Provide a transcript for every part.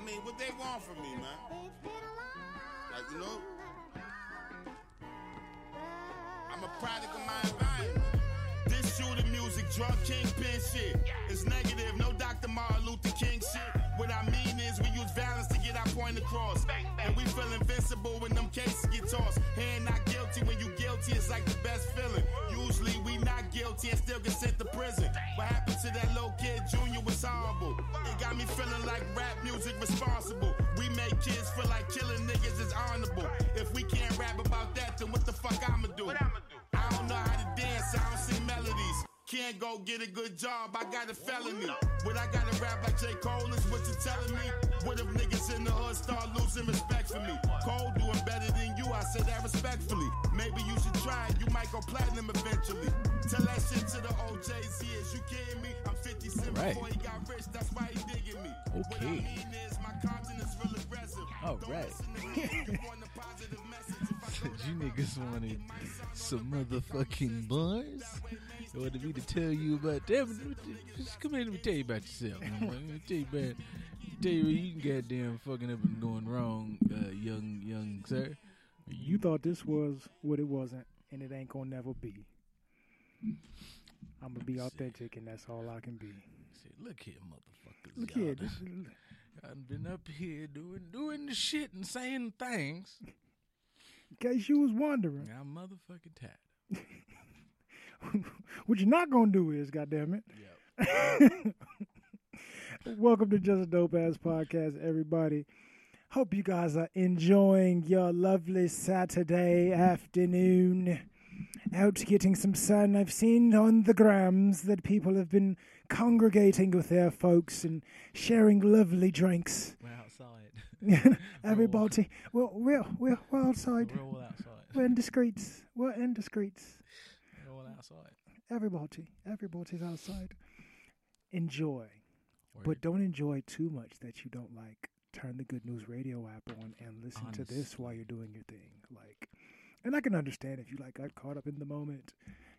I mean, what they want from me, man? Like, you know, I'm a product of my environment. This shooting music, drug kingpin shit. It's negative, no Dr. Martin Luther King shit. What I mean is we use violence to get our point across. And we feel invincible when them cases get tossed. Hand not guilty when you guilty, it's like the best feeling. Usually we not guilty and still get sent to prison. What happened to that little kid, Junior, was horrible. It got me feeling like rap music responsible. We make kids feel like killing niggas is honorable. If we can't rap about that, then what the fuck I'ma do? I don't know how to dance, I don't sing melodies. Can't go get a good job, I got a felony. But I gotta rap like J. Cole, is what you telling me? What if niggas in the hood start losing respect for me? Cole doing better than you, I said that respectfully. Maybe you should try it, you might go platinum eventually. Tell that shit to the OJs, is you kidding me? I'm 50 cent Right. before he got rich, that's why he digging me. What I Okay. mean is my content is real aggressive. All Don't right. listen to me, you want a positive message. If I go you niggas wanted some motherfucking bars? You wanted me to tell you about them? Just come let me tell you about yourself. Let me tell you about, tell you you can goddamn fucking up and going wrong, uh, young, young sir. You thought this was what it wasn't, and it ain't gonna never be. I'm gonna be authentic, and that's all I can be. Say, look here, motherfuckers. Look here, done- I've been up here doing doing the shit and saying things. in case you was wondering, I'm motherfucking tired. what you're not gonna do is, goddamn it. Yep. Welcome to Just a Dope Ass Podcast, everybody. Hope you guys are enjoying your lovely Saturday afternoon. Out getting some sun. I've seen on the grams that people have been congregating with their folks and sharing lovely drinks. We're outside. Everybody, well, we're, we're, we're outside. We're all outside. We're indiscreets. We're indiscreets. Outside. Everybody, everybody's outside. Enjoy. Word. But don't enjoy too much that you don't like. Turn the Good News Radio app on and listen to this while you're doing your thing. Like, and I can understand if you like got caught up in the moment.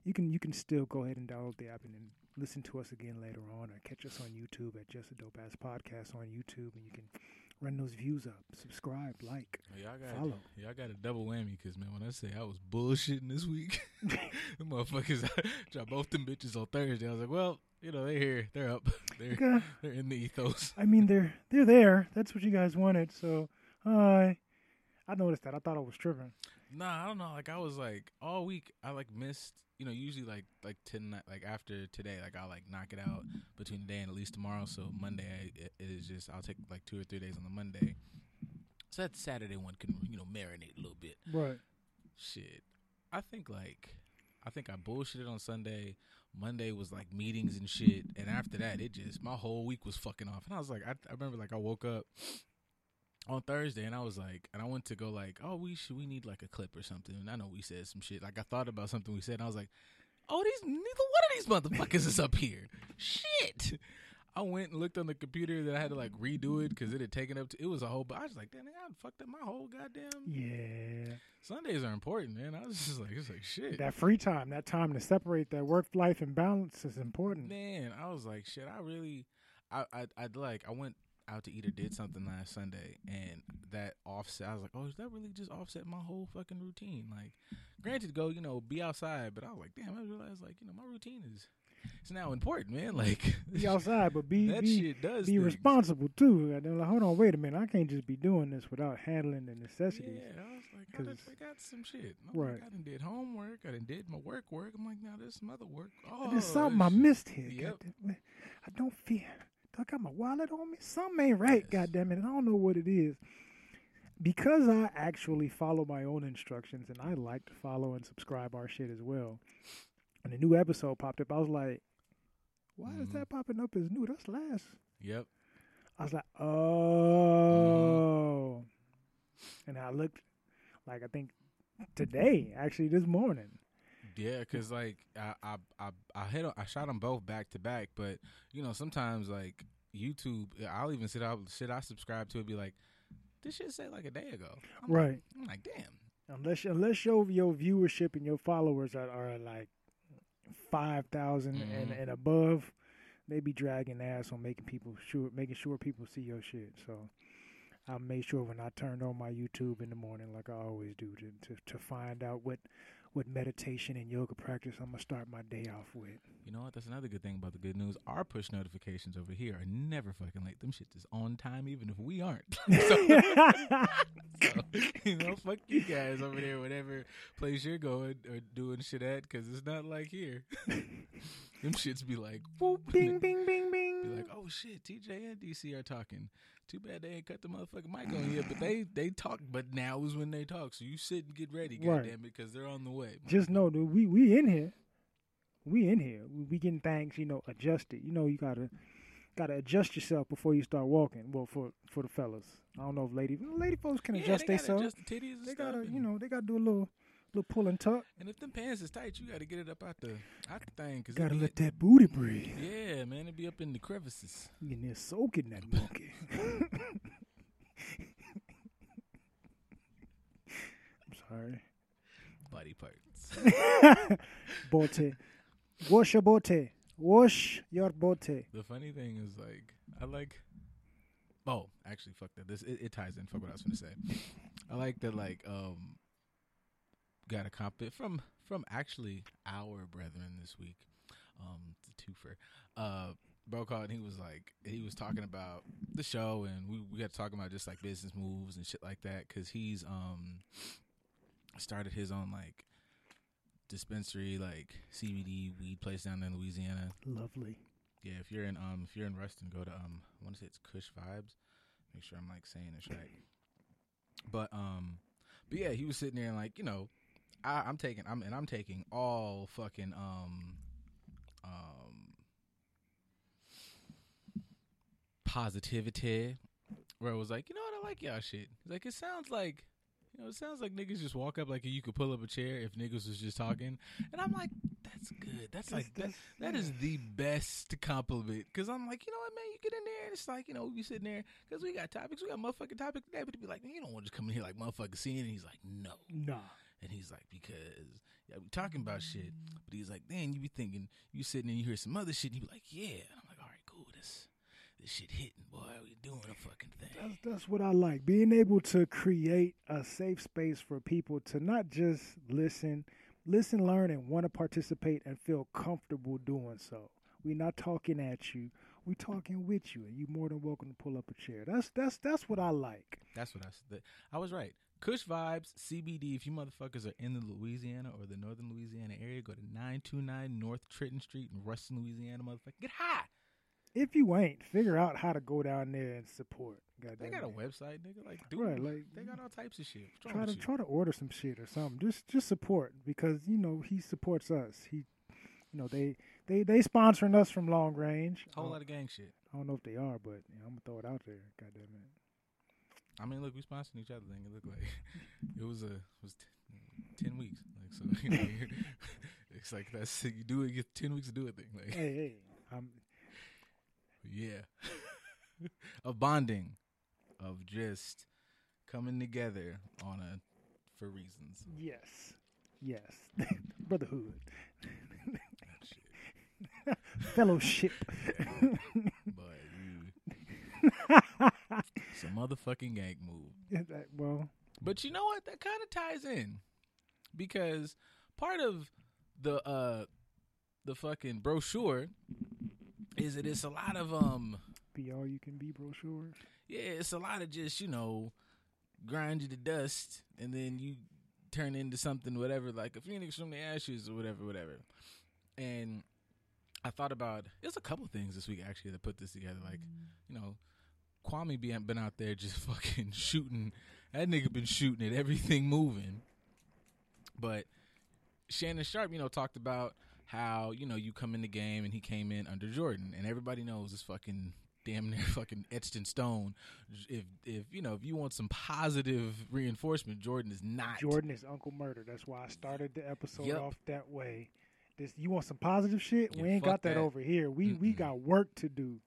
You can you can still go ahead and download the app and then listen to us again later on, or catch us on YouTube at Just a Dope Ass Podcast on YouTube, and you can run those views up, subscribe, like. Y'all got Follow. y'all got a double whammy because man, when I say I was bullshitting this week, the motherfuckers dropped both them bitches on Thursday. I was like, well, you know, they're here, they're up, they're Okay. they're in the ethos. I mean, they're they're there. That's what you guys wanted. So, hi. I noticed that. I thought I was tripping. Nah, I don't know. Like I was like all week, I like missed. You know, usually like like tonight, like after today, like I'll like knock it out between today and at least tomorrow. So Monday, I, is just I'll take like two or three days on the Monday. So that Saturday one can you know marinate a little bit. Right. Shit, I think like I think I bullshitted on Sunday. Monday was like meetings and shit, and after that, it just my whole week was fucking off. And I was like, I, I remember like I woke up on Thursday, and I was like, and I went to go like, oh, we should we need like a clip or something. And I know we said some shit. Like I thought about something we said, and I was like, oh, these neither one of these motherfuckers is up here. Shit. I went and looked on the computer that I had to like redo it because it had taken up to it was a whole. But I was like, damn, I fucked up my whole goddamn. Yeah. Sundays are important, man. I was just like, it's like shit. That free time, that time to separate that work life and balance is important. Man, I was like, shit. I really, I, I, I'd like, I went out to eat or did something last Sunday, and that offset. I was like, oh, is that really just offset my whole fucking routine? Like, granted, go, you know, be outside, but I was like, damn, I realized, like, you know, my routine is, it's now important, man. Like, Be outside, but be that be, shit does be things. responsible too. And like, hold on, wait a minute, I can't just be doing this without handling the necessities. Yeah, I was like, I, done forgot some shit. I was Right. Like, I done did homework. I done did my work work. I'm like, now there's some other work. Oh, There's something I missed here. Yep. I don't feel. I got my wallet on me. Something ain't right. Yes. Goddamn it! And I don't know what it is. Because I actually follow my own instructions, and I like to follow and subscribe our shit as well. When a new episode popped up, I was like, "Why is Mhm. that popping up as new? That's last." Yep. I was like, "Oh," and I looked like I think today, actually this morning. Yeah, because like I I I I hit I shot them both back to back, but you know sometimes like YouTube, I'll even sit out shit I subscribe to it be like, this shit said like a day ago. I'm like- Right. I'm like, damn. Unless unless your your viewership and your followers are, are like five and, Mhm. and above, they be dragging ass on making people sure making sure people see your shit. So I made sure when I turned on my YouTube in the morning, like I always do, to to, to find out what what meditation and yoga practice I'm gonna start my day off with. You know what? That's another good thing about the good news. Our push notifications over here are never fucking late. Them shit is on time, even if we aren't. so, so, you know, fuck you guys over there, whatever place you're going or doing shit at, because it's not like here. Them shits be like, whoop, bing, bing, bing, bing. Be like, oh shit, TJ and DC are talking. Too bad they ain't cut the motherfucking mic on yet, but they they talk. But now is when they talk, so you sit and get ready, Right. goddamn it, because they're on the way. Just know dude, we we in here. We in here. We, we getting things, you know, adjusted. You know, you gotta gotta adjust yourself before you start walking. Well, for for the fellas, I don't know if lady lady folks can yeah, adjust themselves. adjust the titties They gotta, you know, they gotta do a little little pull and tuck. And if them pants is tight, you got to get it up out the out the thing. Cause Gotta let that booty breathe. Yeah, man, it be up in the crevices. You in there soaking that monkey. I'm sorry. Body parts. bote. Wash your bote. Wash your bote. The funny thing is, like, I like. Oh, actually, fuck that. This it, it ties in. Fuck what I was gonna say. I like that. Like, um, got a compliment from from actually our brethren this week. Um, a twofer. Uh, bro called and he was like, he was talking about the show, and we we got talking about just like business moves and shit like that. Cause he's um started his own like dispensary, like CBD weed place down in Louisiana. Lovely. Yeah, if you're in um if you're in Ruston, go to um I want to say it's Kush Vibes. Make sure I'm like saying this right. But um, but yeah, he was sitting there and like you know, I, I'm taking I'm and I'm taking all fucking um um positivity. Where it was like, you know what, I like y'all shit. He's like, it sounds like. You know, it sounds like niggas just walk up like you could pull up a chair if niggas was just talking, and I'm like, that's good. That's like that, that is the best compliment because I'm like, you know what, man, you get in there and it's like, you know, we be sitting there because we got topics, we got motherfucking topics today, but to be like, man, you don't want to just come in here like motherfucking seeing, and he's like, no, Nah. And he's like, because yeah, we talking about shit, but he's like, then you be thinking, you sitting and you hear some other shit, and you be like, yeah, and I'm like, all right, cool, this this shit hitting, boy, we doing a fucking thing. That's that's what I like. Being able to create a safe space for people to not just listen, listen, learn, and want to participate and feel comfortable doing so. We're not talking at you. We talking with you, and you more than welcome to pull up a chair. That's that's that's what I like. That's what I said. I was right. Kush Vibes, CBD. If you motherfuckers are in the Louisiana or the northern Louisiana area, go to 929 North Trenton Street in Ruston, Louisiana, motherfucker. Get high. If you ain't, figure out how to go down there and support. God They got a website, nigga. Like, dude, Right, like- they got all types of shit. What's Try to try to order some shit or something. Just just support because you know he supports us. He, you know they they they sponsoring us from long range. Whole Uh, lot of gang shit. I don't know if they are, but you know, I'm gonna throw it out there. God damn it. I mean, look, we sponsored each other. Thing it looked like it was a it was t- ten weeks. Like so, you know, it's like that's you do it. You get ten weeks to do it. Thing like Hey, hey, I'm yeah, of bonding, of just coming together on a for reasons. yes, yes, brotherhood, fellowship. But you, it's a motherfucking gang move. Yeah, that- well, But you know what? That kind of ties in because part of the uh the fucking brochure is that it's a lot of um be all you can be, brochure. yeah, it's a lot of just you know grind you to dust and then you turn into something whatever like a phoenix from the ashes or whatever whatever. And I thought about there's a couple things this week actually that put this together like you know Kwame being been out there just fucking shooting. That nigga been shooting at everything moving. But Shannon Sharpe, you know, talked about how you know you come in the game and he came in under Jordan, and everybody knows it's fucking damn near fucking etched in stone. If if you know if you want some positive reinforcement, Jordan is not. Jordan is Uncle Murder. That's why I started the episode Yup. off that way. This you want some positive shit? Yeah, we ain't got that, that. over here. We we Mm-mm. got work to do.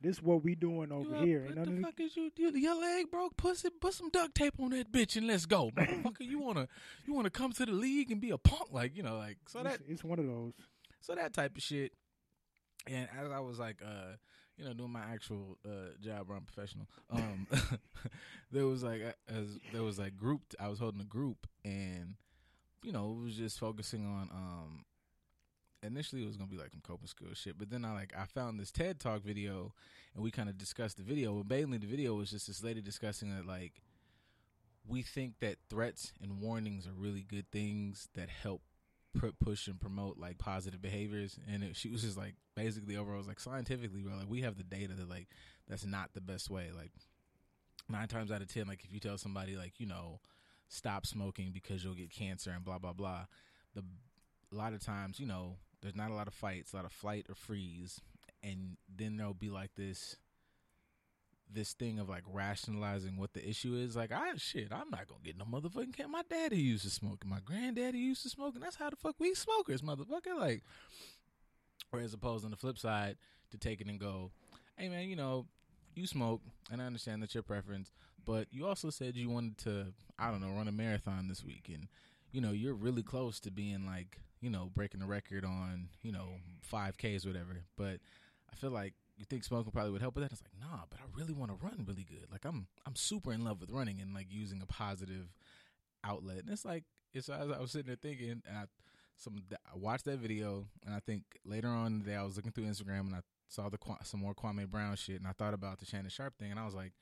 This is what we doing You over up- here. What the of fuck is you, you? Your leg broke, pussy. Put some duct tape on that bitch and let's go, motherfucker. You wanna you wanna come to the league and be a punk, like you know, like so that it's, it's one of those. So that type of shit. and as I was like, uh, you know, doing my actual uh, job, where I'm professional. Um, there was like, as there was like grouped. I was holding a group, and you know, it was just focusing on. Um, initially, it was gonna be like some coping skills shit, but then I like I found this TED Talk video, and we kind of discussed the video. But mainly, the video was just this lady discussing that like we think that threats and warnings are really good things that help push and promote like positive behaviors and it, she was just like basically overall was like scientifically bro like we have the data that like that's not the best way like nine times out of ten like if you tell somebody like you know stop smoking because you'll get cancer and blah blah blah the a lot of times you know there's not a lot of fights a lot of flight or freeze and then there'll be like this this thing of like rationalizing what the issue is. Like, I shit, I'm not gonna get no motherfucking can. My daddy used to smoke, my granddaddy used to smoke, and that's how the fuck we smokers, motherfucker. Like, or as opposed on the flip side to take it and go, hey man, you know, you smoke, and I understand that's your preference, but you also said you wanted to, I don't know, run a marathon this week, and you know, you're really close to being like, you know, breaking the record on, you know, 5Ks or whatever. But I feel like you think smoking probably would help with that? It's like, nah, but I really want to run really good. Like I'm I'm super in love with running and like using a positive outlet. And it's like it's as I was sitting there thinking, and I some I watched that video, and I think later on in the day I was looking through Instagram and I saw the some more Kwame Brown shit, and I thought about the Shannon Sharpe thing, and I was like,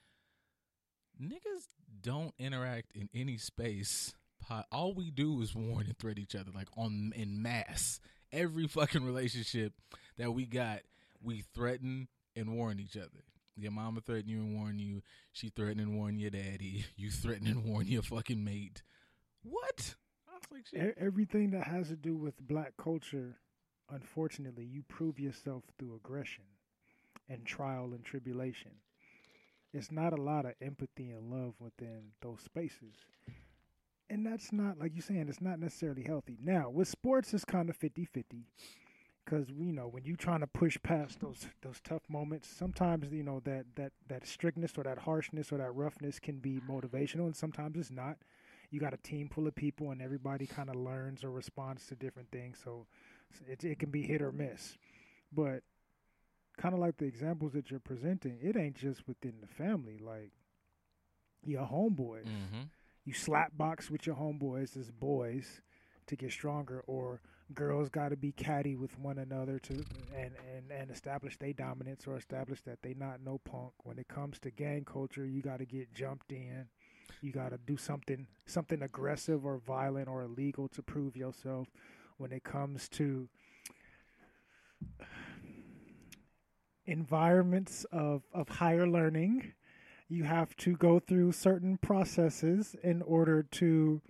niggas don't interact in any space. All we do is warn and threat each other, like on in mass. Every fucking relationship that we got we threaten and warn each other. Your mama threaten you and warn you. She threaten and warn your daddy. You threaten and warn your fucking mate. What? Like, Everything that has to do with black culture, unfortunately, you prove yourself through aggression and trial and tribulation. It's not a lot of empathy and love within those spaces. And that's not, like you're saying, it's not necessarily healthy. Now, with sports, it's kind of 50 50 because you know when you're trying to push past those those tough moments sometimes you know that that that strictness or that harshness or that roughness can be motivational and sometimes it's not you got a team full of people and everybody kind of learns or responds to different things so it, it can be hit or miss but kind of like the examples that you're presenting it ain't just within the family like your homeboys mm-hmm. You slap box with your homeboys as boys to get stronger or girls got to be catty with one another to and and and establish their dominance or establish that they not no punk. When it comes to gang culture you got to get jumped in. You got to do something something aggressive or violent or illegal to prove yourself. When it comes to environments of of higher learning you have to go through certain processes in order to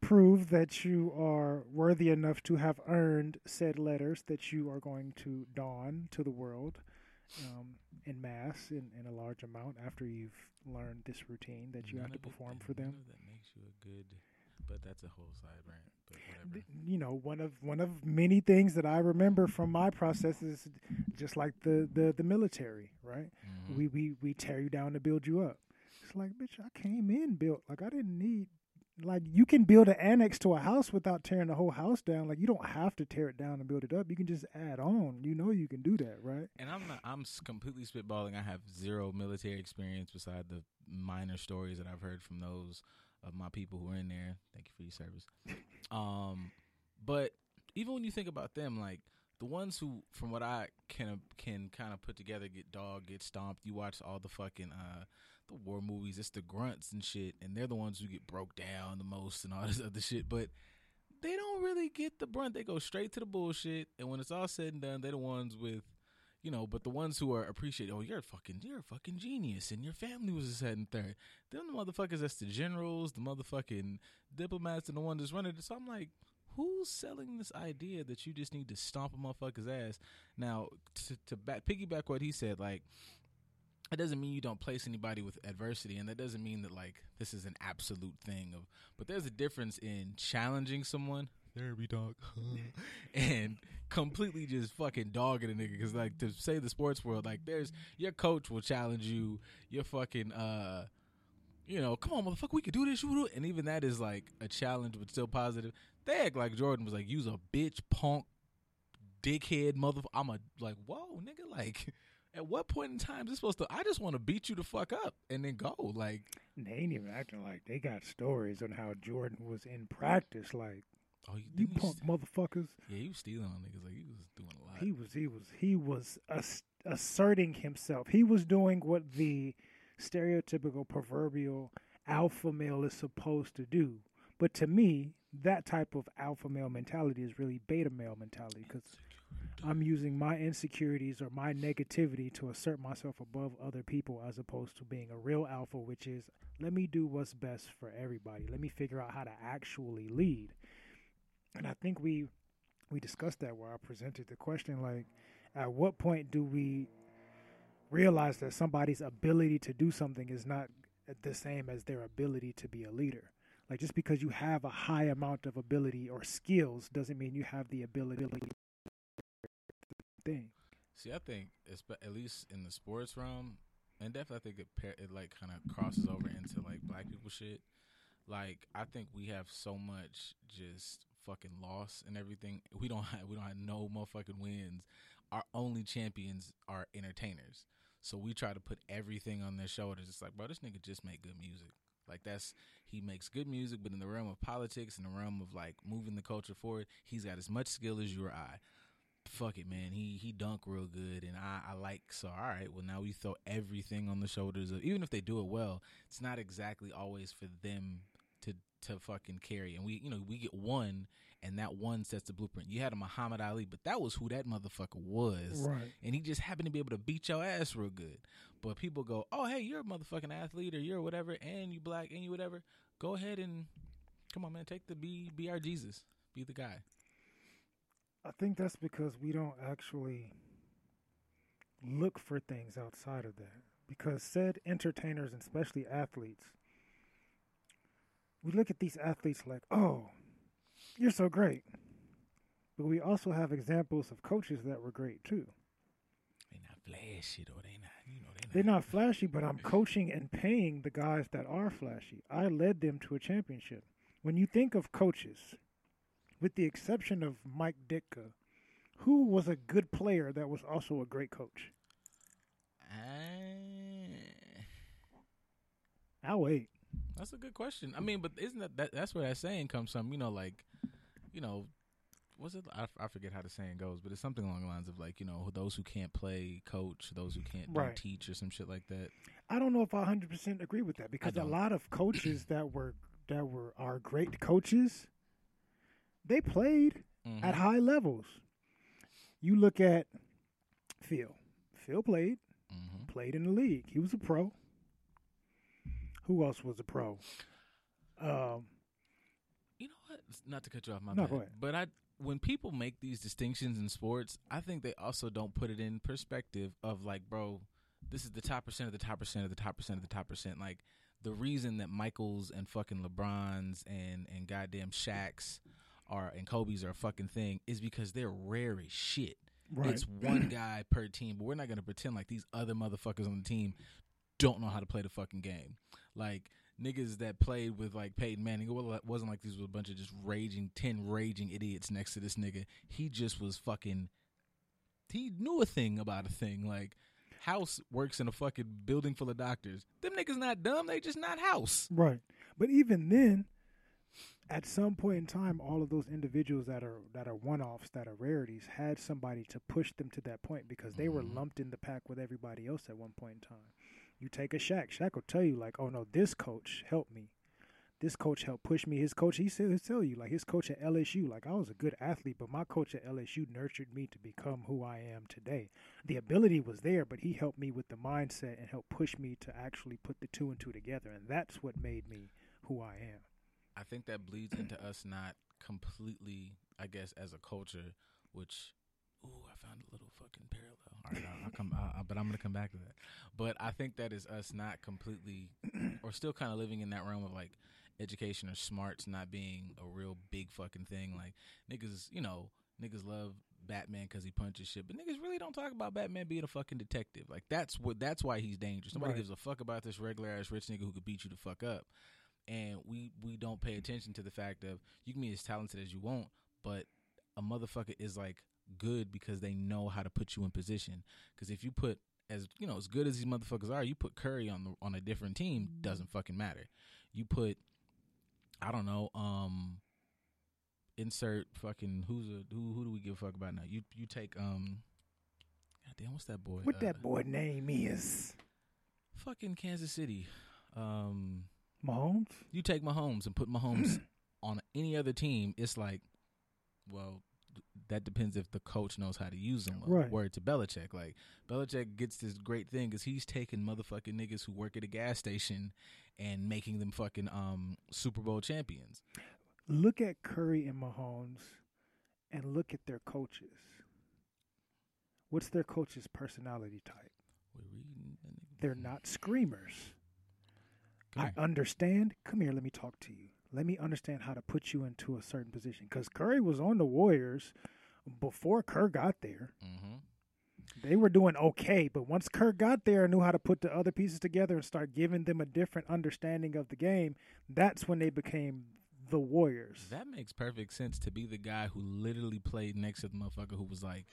prove that you are worthy enough to have earned said letters that you are going to don to the world um, in mass in, in a large amount after you've learned this routine that you none have to perform for them. That makes you a good, but that's a whole side rant. But whatever. You know, one of one of many things that I remember from my process is just like the the, the military, right? Mm-hmm. We we we tear you down to build you up. It's like, bitch, I came in built. Like I didn't need like you can build an annex to a house without tearing the whole house down. Like you don't have to tear it down and build it up. You can just add on. You know you can do that, right? And I'm not. I'm completely spitballing. I have zero military experience beside the minor stories that I've heard from those of my people who are in there. Thank you for your service. um, but even when you think about them, like the ones who, from what I can can kind of put together, get dog, get stomped. You watch all the fucking uh the war movies, it's the grunts and shit, and they're the ones who get broke down the most and all this other shit. But they don't really get the brunt. They go straight to the bullshit, and when it's all said and done, they're the ones with, you know. But the ones who are appreciate, oh, you're a fucking, you're a fucking genius, and your family was a second third. Them the motherfuckers that's the generals, the motherfucking diplomats, and the ones that's running it. So I'm like, who's selling this idea that you just need to stomp a motherfucker's ass? Now, to, to back, piggyback what he said, like it doesn't mean you don't place anybody with adversity and that doesn't mean that like this is an absolute thing of but there's a difference in challenging someone therapy dog and completely just fucking dogging a nigga because like to say the sports world like there's your coach will challenge you your fucking uh you know come on motherfucker we can do this you do, and even that is like a challenge but still positive they act like jordan was like use a bitch punk dickhead mother. I'm a like, whoa, nigga, like. At what point in time is this supposed to? I just want to beat you the fuck up and then go. Like they ain't even acting like they got stories on how Jordan was in practice. Like, oh, you, you punk st- motherfuckers. Yeah, he was stealing on niggas. Like he was doing a lot. He was. He was. He was asserting himself. He was doing what the stereotypical proverbial alpha male is supposed to do. But to me, that type of alpha male mentality is really beta male mentality because I'm using my insecurities or my negativity to assert myself above other people as opposed to being a real alpha, which is let me do what's best for everybody. Let me figure out how to actually lead. And I think we we discussed that where I presented the question like at what point do we realize that somebody's ability to do something is not the same as their ability to be a leader? Like just because you have a high amount of ability or skills doesn't mean you have the ability thing. See, I think at least in the sports realm, and definitely I think it it like kind of crosses over into like black people shit. Like I think we have so much just fucking loss and everything. We don't have we don't have no motherfucking wins. Our only champions are entertainers. So we try to put everything on their shoulders. It's like, bro, this nigga just make good music. Like that's he makes good music, but in the realm of politics, in the realm of like moving the culture forward, he's got as much skill as you or I fuck it, man. He he dunk real good, and I I like so. All right, well now we throw everything on the shoulders of even if they do it well, it's not exactly always for them to fucking carry. And we you know we get one, and that one sets the blueprint. You had a Muhammad Ali, but that was who that motherfucker was, right? And he just happened to be able to beat your ass real good. But people go, oh hey, you're a motherfucking athlete, or you're whatever, and you black, and you whatever. Go ahead and come on, man, take the be be our Jesus, be the guy. I think that's because we don't actually look for things outside of that. Because said entertainers, and especially athletes, we look at these athletes like, oh, you're so great. But we also have examples of coaches that were great too. They're not flashy though. They not, you know, they not. They're not flashy, but I'm coaching and paying the guys that are flashy. I led them to a championship. When you think of coaches, with the exception of Mike Ditka, who was a good player that was also a great coach? Uh, I'll wait. That's a good question. I mean, but isn't that, that that's where that saying comes from? You know, like, you know, was it? I, I forget how the saying goes, but it's something along the lines of like, you know, those who can't play coach, those who can't right. teach, or some shit like that. I don't know if I 100 percent agree with that because a lot of coaches that were that were are great coaches they played mm-hmm. at high levels. You look at Phil. Phil played, mm-hmm. played in the league. He was a pro. Who else was a pro? Um, you know what? Not to cut you off, my no, bad. But I, when people make these distinctions in sports, I think they also don't put it in perspective of like, bro, this is the top percent of the top percent of the top percent of the top percent. Like the reason that Michaels and fucking LeBrons and and goddamn Shaqs are and Kobe's are a fucking thing is because they're rare as shit. Right. It's one guy per team, but we're not gonna pretend like these other motherfuckers on the team don't know how to play the fucking game. Like niggas that played with like Peyton Manning, it wasn't like these were a bunch of just raging ten raging idiots next to this nigga. He just was fucking. He knew a thing about a thing. Like House works in a fucking building full of doctors. Them niggas not dumb. They just not House. Right. But even then, at some point in time, all of those individuals that are that are one offs, that are rarities, had somebody to push them to that point because they mm-hmm. were lumped in the pack with everybody else at one point in time. You take a Shaq, Shaq will tell you like, "Oh no, this coach helped me. This coach helped push me. His coach, he said, he'll tell you like his coach at LSU, like I was a good athlete, but my coach at LSU nurtured me to become who I am today. The ability was there, but he helped me with the mindset and helped push me to actually put the two and two together, and that's what made me who I am." I think that bleeds into us not completely, I guess, as a culture, which, ooh, I found a little fucking parallel. All right, I'll, I'll come, I'll, but I'm gonna come back to that. But I think that is us not completely, or still kind of living in that realm of like education or smarts not being a real big fucking thing. Like niggas, you know, niggas love Batman because he punches shit, but niggas really don't talk about Batman being a fucking detective. Like that's what that's why he's dangerous. Nobody right. gives a fuck about this regular ass rich nigga who could beat you the fuck up and we we don't pay attention to the fact of you can be as talented as you want, but a motherfucker is like good because they know how to put you in position. Because if you put as you know as good as these motherfuckers are, you put Curry on the on a different team doesn't fucking matter. You put I don't know um insert fucking who's a who who do we give a fuck about now? You you take um God damn what's that boy? What Uh, that boy name is? fucking Kansas City. Um Mahomes. you take Mahomes and put Mahomes on any other team, it's like, well, that depends if the coach knows how to use them. Right. Word to Belichick. Like, Belichick gets this great thing because he's taking motherfucking niggas who work at a gas station and making them fucking um Super Bowl champions. Look at Curry and Mahomes, and look at their coaches. What's their coach's personality type? They're not screamers. I understand. Come here, let me talk to you. Let me understand how to put you into a certain position. Because Curry was on the Warriors before Kerr got there. Mhm. They were doing okay, but once Kerr got there and knew how to put the other pieces together and start giving them a different understanding of the game, that's when they became the Warriors. That makes perfect sense to be the guy who literally played next to the motherfucker who was like,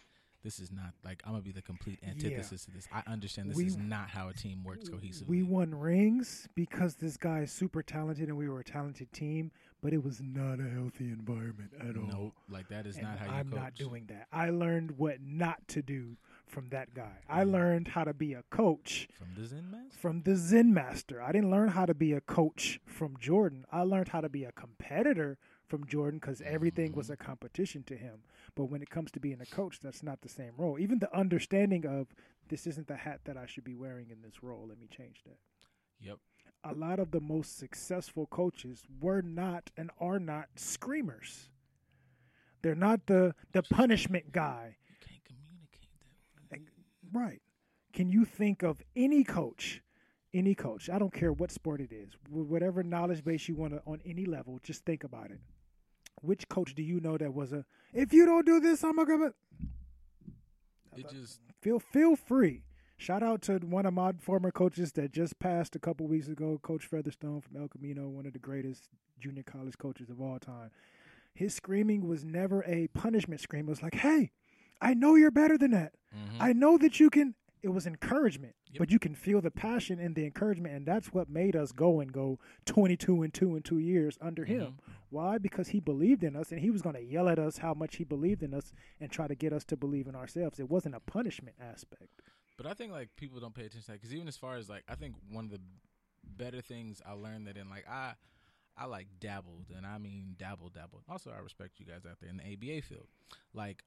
"This is not like I'm gonna be the complete antithesis to this. I understand this We- is not how a team works cohesively." We won rings because this guy is super talented and we were a talented team, but it was not a healthy environment at all. Nope, like that is And not how you I'm coach. not doing that. I learned what not to do from that guy. I learned how to be a coach from the Zen master. from the Zen master. I didn't learn how to be a coach from Jordan. I learned how to be a competitor from Jordan because everything was Mhm. a competition to him. But when it comes to being a coach, that's not the same role. Even the understanding of this isn't the hat that I should be wearing in this role. Let me change that. Yep. A lot of the most successful coaches were not and are not screamers. They're not the the punishment guy. You can't communicate that. way. Right. Can you think of any coach, any coach, I don't care what sport it is, whatever knowledge base you want to on any level, just think about it. Which coach do you know that was a if you don't do this, I'm gonna It just feel feel free. Shout out to one of my former coaches that just passed a couple weeks ago, Coach Featherstone from El Camino, one of the greatest junior college coaches of all time. His screaming was never a punishment scream. It was like, "Hey, I know you're better than that. mhm. I know that you can. It was encouragement, Yep. but you can feel the passion and the encouragement, and that's what made us go and go 22 and 2 in two years under him. Mhm. Why? Because he believed in us, and he was going to yell at us how much he believed in us and try to get us to believe in ourselves. It wasn't a punishment aspect. But I think like people don't pay attention to that because even as far as like I think one of the better things I learned that in like I I like dabbled and I mean dabble dabbled. Also, I respect you guys out there in the ABA field. Like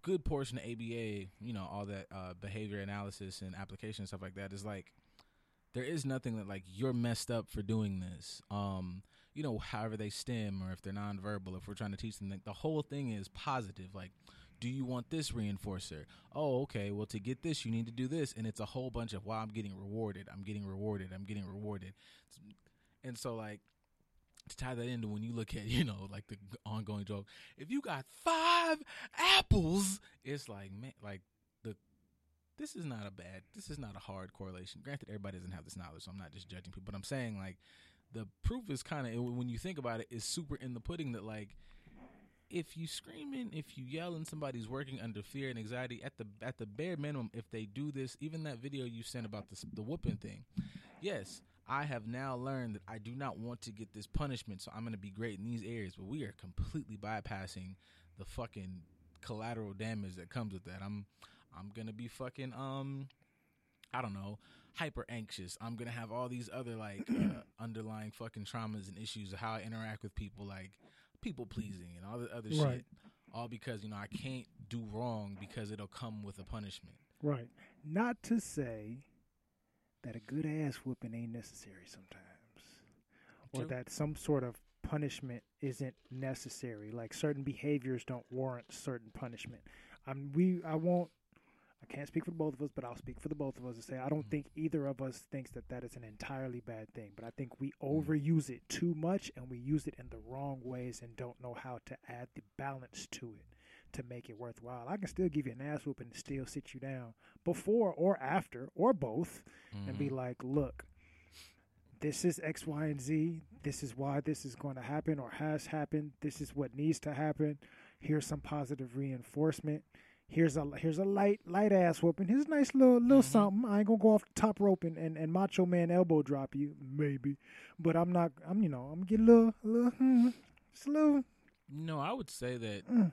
good portion of ABA, you know, all that uh, behavior analysis and application and stuff like that is like there is nothing that like you're messed up for doing this. Um, you know, however they stem or if they're nonverbal, if we're trying to teach them, like, the whole thing is positive. Like, do you want this reinforcer? Oh, okay. Well, to get this, you need to do this, and it's a whole bunch of wow. I'm getting rewarded. I'm getting rewarded. I'm getting rewarded. And so, like, to tie that into when you look at you know like the ongoing joke, if you got five apples, it's like man, like the this is not a bad, this is not a hard correlation. Granted, everybody doesn't have this knowledge, so I'm not just judging people, but I'm saying like the proof is kind of when you think about it is super in the pudding that like if you screaming, if you yell and somebody's working under fear and anxiety, at the at the bare minimum, if they do this, even that video you sent about the the whooping thing, yes, I have now learned that I do not want to get this punishment, so I'm going to be great in these areas. But we are completely bypassing the fucking collateral damage that comes with that. I'm I'm gonna be fucking um I don't know hyper anxious. I'm gonna have all these other like uh, underlying fucking traumas and issues of how I interact with people, like people pleasing and all the other Right. shit. All because you know I can't do wrong because it'll come with a punishment. Right. Not to say that a good ass whooping ain't necessary sometimes, or True. that some sort of punishment isn't necessary. Like certain behaviors don't warrant certain punishment. I'm we I won't. I can't speak for both of us, but I'll speak for the both of us and say I don't Mhm. think either of us thinks that that is an entirely bad thing. But I think we Mm. overuse it too much and we use it in the wrong ways and don't know how to add the balance to it to make it worthwhile. I can still give you an ass whoop and still sit you down before or after or both and be Mhm. like, look, this is X, Y, and Z. This is why this is going to happen or has happened. This is what needs to happen. Here's some positive reinforcement. Here's a here's a light light ass whooping. Here's a nice little little Mhm. something. I ain't gonna go off the top rope and, and, and macho man elbow drop you, maybe. But I'm not I'm you know, I'm gonna get a little a little hmm, just a little No, I would say that Mm.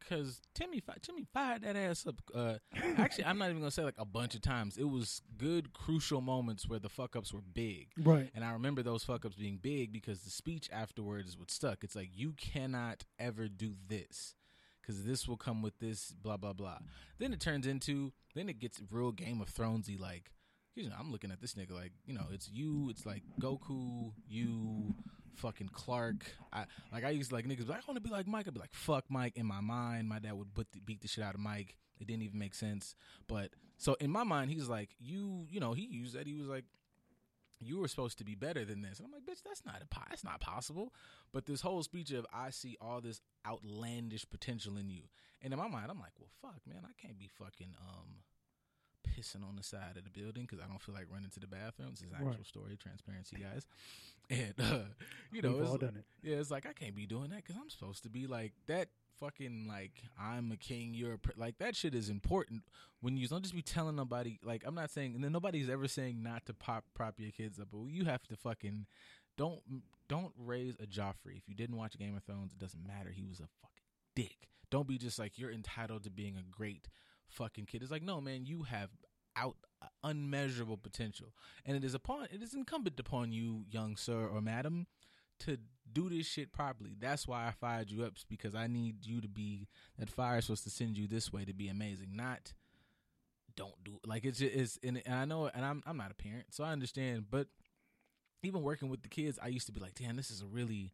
because Timmy Timmy fired that ass up. Uh, actually, I'm not even gonna say like a bunch of times. It was good, crucial moments where the fuck ups were big. Right. And I remember those fuck ups being big because the speech afterwards what stuck. It's like you cannot ever do this because this will come with this blah blah blah. Then it turns into then it gets real Game of Thronesy like. You know, I'm looking at this nigga like, you know, it's you. It's like Goku, you, fucking Clark. I like I used to like niggas. Like, I want to be like Mike. I'd be like, fuck Mike. In my mind, my dad would the, beat the shit out of Mike. It didn't even make sense. But so in my mind, he's like, you, you know, he used that. He was like, you were supposed to be better than this. And I'm like, bitch, that's not a po- that's not possible. But this whole speech of I see all this outlandish potential in you, and in my mind, I'm like, well, fuck, man, I can't be fucking um pissing on the side of the building because I don't feel like running to the bathroom. This is an Right. actual story, transparency, guys. And uh, you know, We've all like- done it. yeah, it's like I can't be doing that because I'm supposed to be like that. Fucking like I'm a king, you're a pr-. like that shit is important when you don't just be telling nobody. Like I'm not saying, and then nobody's ever saying not to pop prop your kids up, but you have to fucking don't don't raise a Joffrey. If you didn't watch Game of Thrones, it doesn't matter. He was a fucking dick. Don't be just like you're entitled to being a great fucking kid. It's like no man, you have out uh, unmeasurable potential, and it is upon it is incumbent upon you, young sir or madam, to do this shit properly. That's why I fired you up because I need you to be that fire is supposed to send you this way to be amazing, not don't do like it's just, it's and, I know and I'm I'm not a parent, so I understand, but even working with the kids, I used to be like, damn, this is a really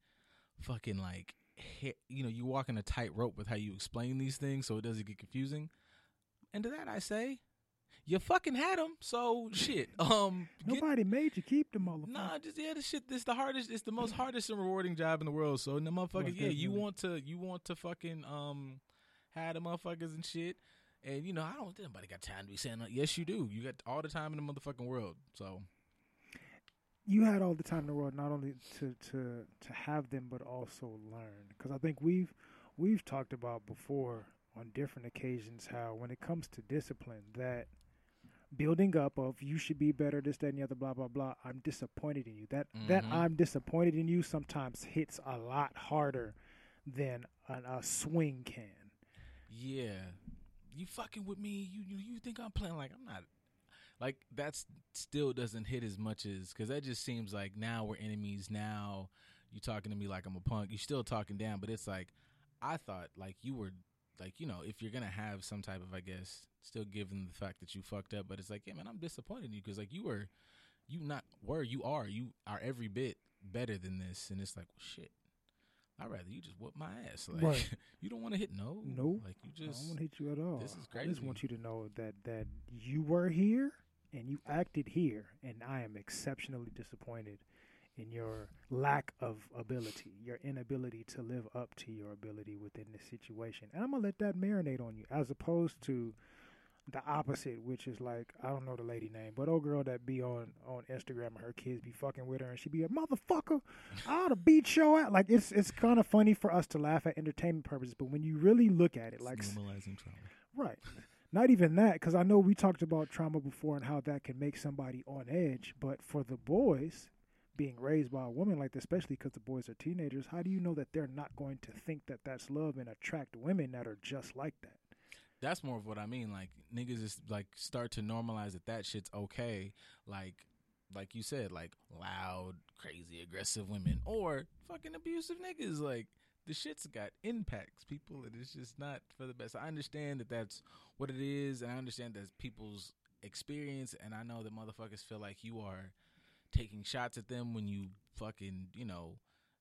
fucking like you know, you walk in a tight rope with how you explain these things so it doesn't get confusing. And to that I say, you fucking had them, so shit. Um, get- Nobody made you keep the motherfucker. Nah, just yeah, this shit. This the hardest. It's the most hardest and rewarding job in the world. So the motherfuckers, yeah, you want to, you want to fucking um, have the motherfuckers and shit. And you know, I don't. Think nobody got time to be saying that. Yes, you do. You got all the time in the motherfucking world. So you had all the time in the world not only to to to have them but also learn because i think we've we've talked about before on different occasions how when it comes to discipline that building up of you should be better this that and the other blah blah blah i'm disappointed in you that that Mhm. i'm disappointed in you sometimes hits a lot harder than an, a swing can yeah, you fucking with me. You you you think I'm playing like I'm not. Like that's still doesn't hit as much as because that just seems like now we're enemies. Now you talking to me like I'm a punk. You still talking down, but it's like I thought like you were like you know if you're gonna have some type of I guess still given the fact that you fucked up, but it's like yeah man I'm disappointed in you because like you were you not were you are you are every bit better than this, and it's like well, shit. I'd rather you just whoop my ass. Like Right. you don't want to hit no, No. Like you just i don't want to hit you at all this is i just want you to know that that you were here and you acted here and i am exceptionally disappointed in your lack of ability, your inability to live up to your ability within this situation. And I'm gonna let that marinate on you, as opposed to the opposite, which is like I don't know the lady name, but old girl that be on on Instagram and her kids be fucking with her, and she be a motherfucker. I ought to beat your ass. Like it's it's kind of funny for us to laugh at entertainment purposes, but when you really look at it, like normalizing trauma. Right. Not even that, because I know we talked about trauma before and how that can make somebody on edge. But for the boys being raised by a woman like this, especially because the boys are teenagers, how do you know that they're not going to think that that's love and attract women that are just like that? That's more of what I mean. Like niggas is like start to normalize that that shit's okay. Like, like you said, like loud, crazy, aggressive women or fucking abusive niggas. Like the shit's got impacts, people, and it's just not for the best. I understand that that's what it is, and I understand that's people's experience, and I know that motherfuckers feel like you are taking shots at them when you fucking, you know,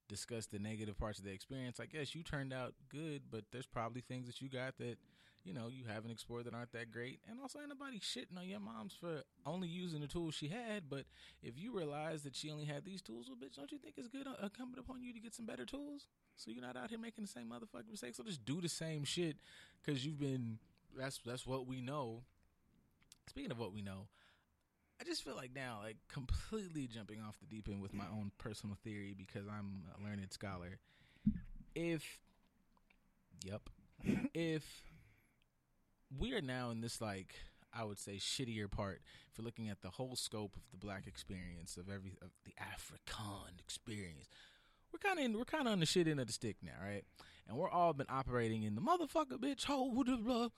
discuss the negative parts of the experience. I guess you turned out good, but there's probably things that you got that, you know, you haven't explored that aren't that great. And also, ain't nobody shitting on your mom's for only using the tools she had. But if you realize that she only had these tools, well, bitch, don't you think it's good uh, incumbent upon you to get some better tools? So you're not out here making the same motherfucking mistakes. So just do the same shit because you've been. That's that's what we know. Speaking of what we know, I just feel like now, like completely jumping off the deep end with my own personal theory because I'm a learned scholar. If Yep. if we are now in this like I would say shittier part for looking at the whole scope of the black experience of every of the African experience. We're kind of we're kind of on the shit end of the stick now, right? And we're all been operating in the motherfucker bitch hole.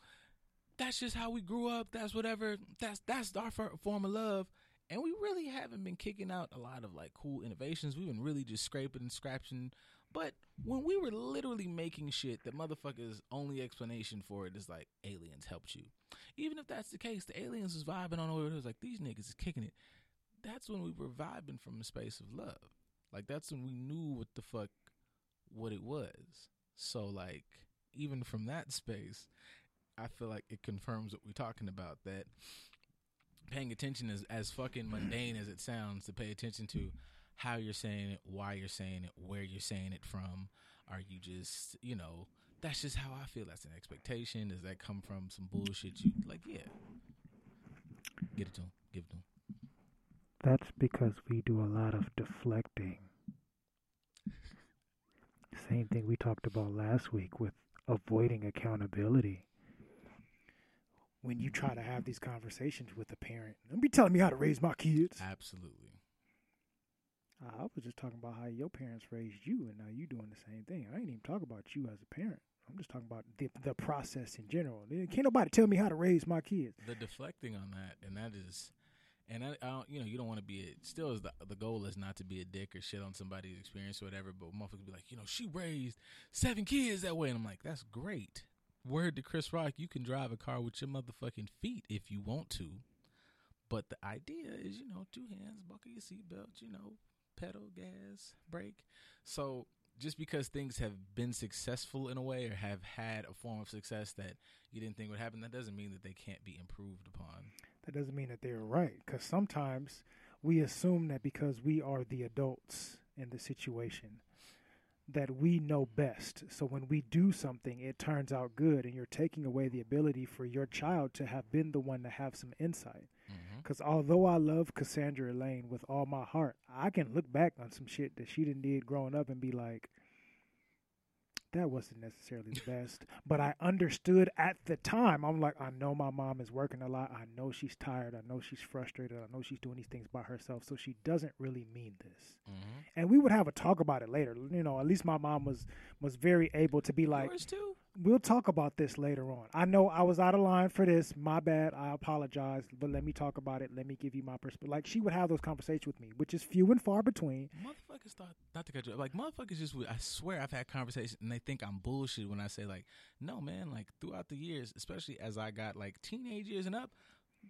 That's just how we grew up. That's whatever. That's that's our form of love. And we really haven't been kicking out a lot of like cool innovations. We've been really just scraping and scratching but when we were literally making shit, that motherfucker's only explanation for it is like aliens helped you. Even if that's the case, the aliens was vibing on over. It was like these niggas is kicking it. That's when we were vibing from a space of love. Like that's when we knew what the fuck what it was. So like even from that space, I feel like it confirms what we're talking about. That paying attention is as fucking mundane as it sounds to pay attention to how you're saying it, why you're saying it, where you're saying it from. Are you just, you know, that's just how I feel. That's an expectation. Does that come from some bullshit? You like, yeah. Get it to him. Give it to him. That's because we do a lot of deflecting. Same thing we talked about last week with avoiding accountability. When you try to have these conversations with a parent, don't be telling me how to raise my kids. Absolutely. I was just talking about how your parents raised you, and now you doing the same thing. I ain't even talking about you as a parent. I'm just talking about the the process in general. Can't nobody tell me how to raise my kids. The deflecting on that, and that is, and I, I you know, you don't want to be. A, still, is the the goal is not to be a dick or shit on somebody's experience or whatever. But motherfuckers be like, you know, she raised seven kids that way, and I'm like, that's great. Word to Chris Rock, you can drive a car with your motherfucking feet if you want to. But the idea is, you know, two hands, buckle your seatbelt, you know, pedal, gas, brake. So just because things have been successful in a way or have had a form of success that you didn't think would happen, that doesn't mean that they can't be improved upon. That doesn't mean that they're right. Because sometimes we assume that because we are the adults in the situation, that we know best. So when we do something, it turns out good, and you're taking away the ability for your child to have been the one to have some insight. Because mm-hmm. although I love Cassandra Lane with all my heart, I can look back on some shit that she didn't did growing up and be like, that wasn't necessarily the best. but I understood at the time. I'm like, I know my mom is working a lot. I know she's tired. I know she's frustrated. I know she's doing these things by herself. So she doesn't really mean this. Mm-hmm. And we would have a talk about it later. You know, at least my mom was was very able to be like, Yours too we'll talk about this later on. I know I was out of line for this. My bad. I apologize. But let me talk about it. Let me give you my perspective. Like she would have those conversations with me, which is few and far between. Motherfuckers thought not to cut you. Like motherfuckers just. I swear I've had conversations and they think I'm bullshit when I say like, no man. Like throughout the years, especially as I got like teenage years and up,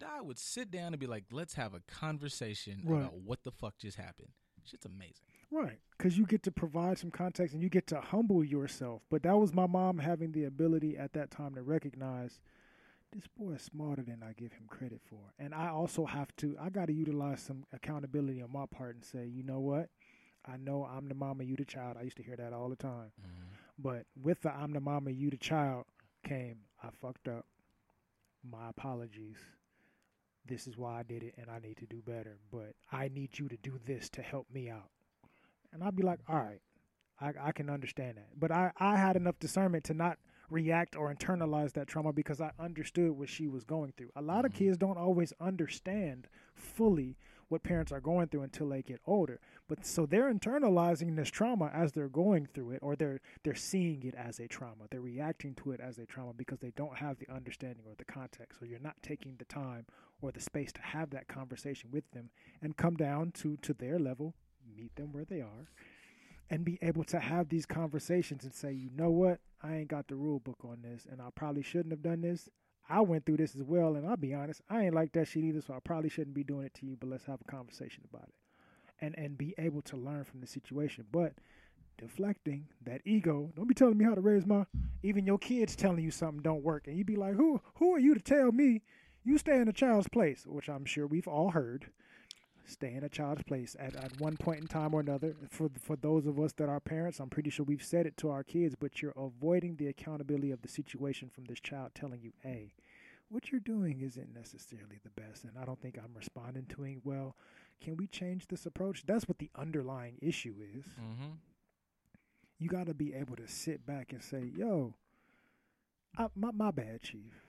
I would sit down and be like, let's have a conversation right. about what the fuck just happened. Shit's amazing. Right. Because you get to provide some context and you get to humble yourself. But that was my mom having the ability at that time to recognize this boy is smarter than I give him credit for. And I also have to, I got to utilize some accountability on my part and say, you know what? I know I'm the mama, you the child. I used to hear that all the time. Mm-hmm. But with the I'm the mama, you the child came, I fucked up. My apologies. This is why I did it and I need to do better. But I need you to do this to help me out and I'd be like, all right, I, I can understand that. But I, I had enough discernment to not react or internalize that trauma because I understood what she was going through. A lot of mm-hmm. kids don't always understand fully what parents are going through until they get older. But so they're internalizing this trauma as they're going through it or they're they're seeing it as a trauma. They're reacting to it as a trauma because they don't have the understanding or the context. So you're not taking the time or the space to have that conversation with them and come down to to their level meet them where they are, and be able to have these conversations and say, you know what, I ain't got the rule book on this, and I probably shouldn't have done this. I went through this as well, and I'll be honest, I ain't like that shit either, so I probably shouldn't be doing it to you, but let's have a conversation about it. And and be able to learn from the situation. But deflecting that ego, don't be telling me how to raise my even your kids telling you something don't work, and you be like, Who who are you to tell me you stay in a child's place? Which I'm sure we've all heard stay in a child's place at, at one point in time or another. For for those of us that are parents, I'm pretty sure we've said it to our kids, but you're avoiding the accountability of the situation from this child telling you, "Hey, what you're doing isn't necessarily the best, and I don't think I'm responding to it well. Can we change this approach?" That's what the underlying issue is. Mm-hmm. You got to be able to sit back and say, "Yo." I, my my bad, chief.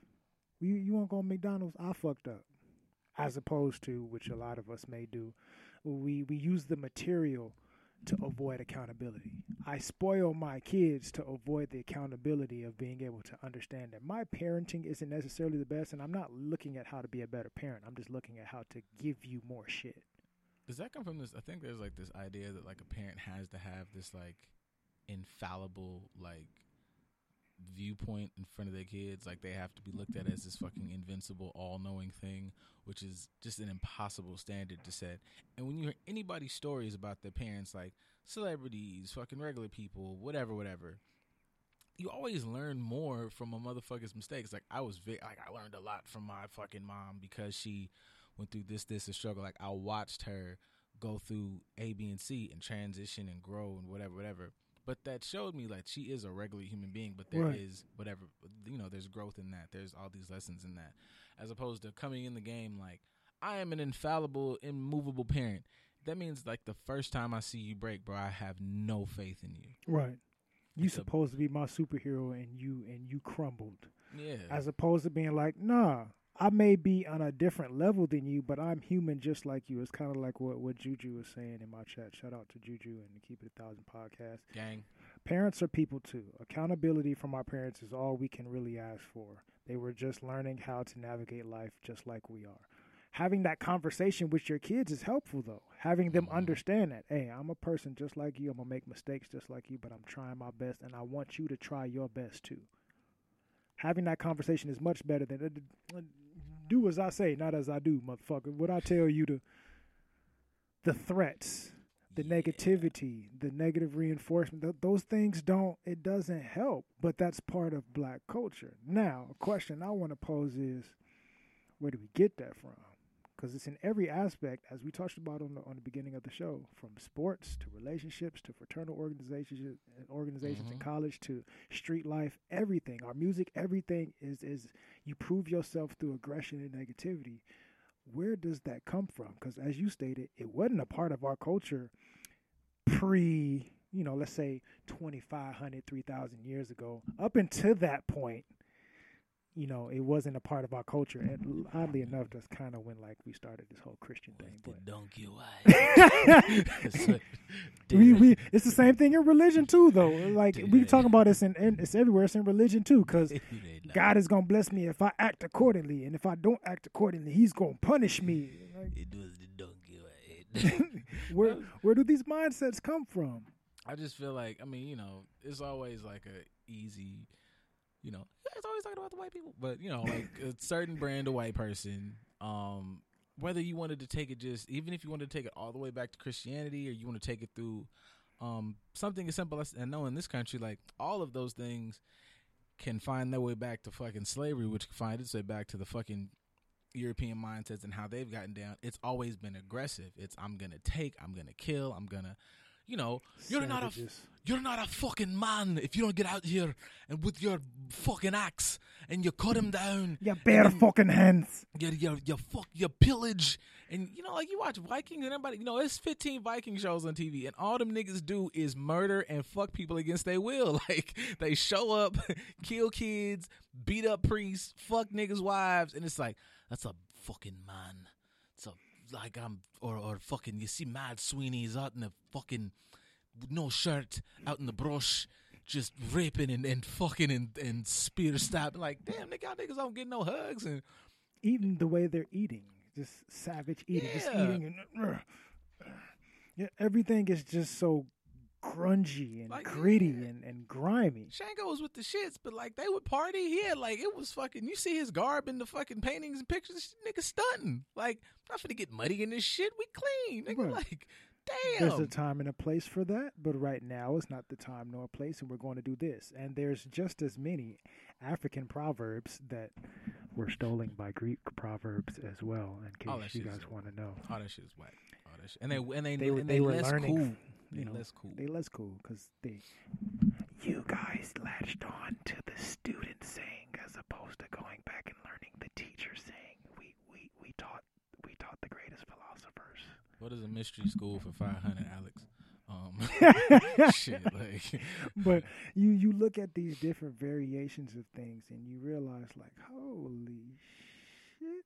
You you want to go to McDonald's? I fucked up. As opposed to which a lot of us may do, we we use the material to avoid accountability. I spoil my kids to avoid the accountability of being able to understand that my parenting isn't necessarily the best, and I'm not looking at how to be a better parent. I'm just looking at how to give you more shit. Does that come from this? I think there's like this idea that like a parent has to have this like infallible like viewpoint in front of their kids. Like they have to be looked at as this fucking invincible, all knowing thing, which is just an impossible standard to set. And when you hear anybody's stories about their parents, like celebrities, fucking regular people, whatever, whatever, you always learn more from a motherfucker's mistakes. Like I was, vi- like I learned a lot from my fucking mom because she went through this, this, and struggle. Like I watched her go through A, B, and C and transition and grow and whatever, whatever but that showed me like she is a regular human being but there is Right. whatever you know there's growth in that there's all these lessons in that as opposed to coming in the game like i am an infallible immovable parent that means like the first time i see you break bro i have no faith in you Right. You It's a- supposed to be my superhero, and you and you crumbled. yeah As opposed to being like, nah, I may be on a different level than you, but I'm human just like you. It's kind of like what what Juju was saying in my chat. Shout out to Juju and Keep It a Thousand podcast. gang Parents are people too. Accountability from our parents is all we can really ask for. They were just learning how to navigate life just like we are. Having that conversation with your kids is helpful though. Having them Mhm. understand that, hey, I'm a person just like you. I'm gonna make mistakes just like you, but I'm trying my best and I want you to try your best too. Having that conversation is much better than do as I say, not as I do, motherfucker. What I tell you to the threats, the Yeah. negativity, the negative reinforcement, th- those things don't, it doesn't help, but that's part of black culture. Now, a question I want to pose is where do we get that from? Because it's in every aspect, as we touched about on the, on the beginning of the show, from sports to relationships to fraternal organizations, and organizations in Mhm. college to street life, everything. Our music, everything is is you prove yourself through aggression and negativity where does that come from? Because as you stated, it wasn't a part of our culture pre, you know, let's say 2,500, 3,000 years ago. Up until that point, you know, it wasn't a part of our culture. And oddly enough, that's kind of when like we started this whole Christian thing. the But donkey white we, we it's the same thing in religion too, though. Like we talking about this in, in it's everywhere. It's in religion too, because God is gonna bless me if I act accordingly, and if I don't act accordingly, He's gonna punish me. Like, it was the donkey white where where do these mindsets come from? I just feel like I mean, you know, it's always like a easy, you know, it's always talking about the white people, but you know, like a certain brand of white person, um, whether you wanted to take it just even if you wanted to take it all the way back to Christianity or you want to take it through um something as simple as I know in this country, like all of those things can find their way back to fucking slavery, which can find its way back to the fucking European mindsets and how they've gotten down. It's always been aggressive. It's I'm gonna take, I'm gonna kill, I'm gonna you know, you're not a you're not a fucking man if you don't get out here and with your fucking axe and you cut him down. You bare fucking hands. You you you fuck you pillage and you know like you watch Vikings and everybody you know it's 15 Viking shows on TV and all them niggas do is murder and fuck people against their will. Like they show up, kill kids, beat up priests, fuck niggas wives and it's like that's a fucking man. Like I'm or or fucking you see Mad Sweeney's out in the fucking no shirt out in the brush just raping and, and fucking and, and spear stabbing like damn nigga y'all niggas don't get no hugs and even the way they're eating, just savage eating, just eating, and uh, yeah, everything is just so grungy and Like, gritty yeah. and, and grimy. Shango was with the shits, but like they would party. He had like it was fucking. You see his garb in the fucking paintings and pictures. Nigga stunting. Like not finna get muddy in this shit. We clean, nigga. Right. Like Damn. There's a time and a place for that, but right now is not the time nor place, and we're going to do this. And there's just as many African proverbs that were stolen by Greek proverbs as well. In case you guys want to know, All that shit is whack. All that shit. And they and they They were- and they were learning, cool. You They know, less cool. they less cool because they you guys latched on to the student saying as opposed to going back and learning the teacher saying. We we we taught we taught the greatest philosophers. What is a mystery school for five hundred, Alex? Um, Shit, like but you you look at these different variations of things and you realize like holy shit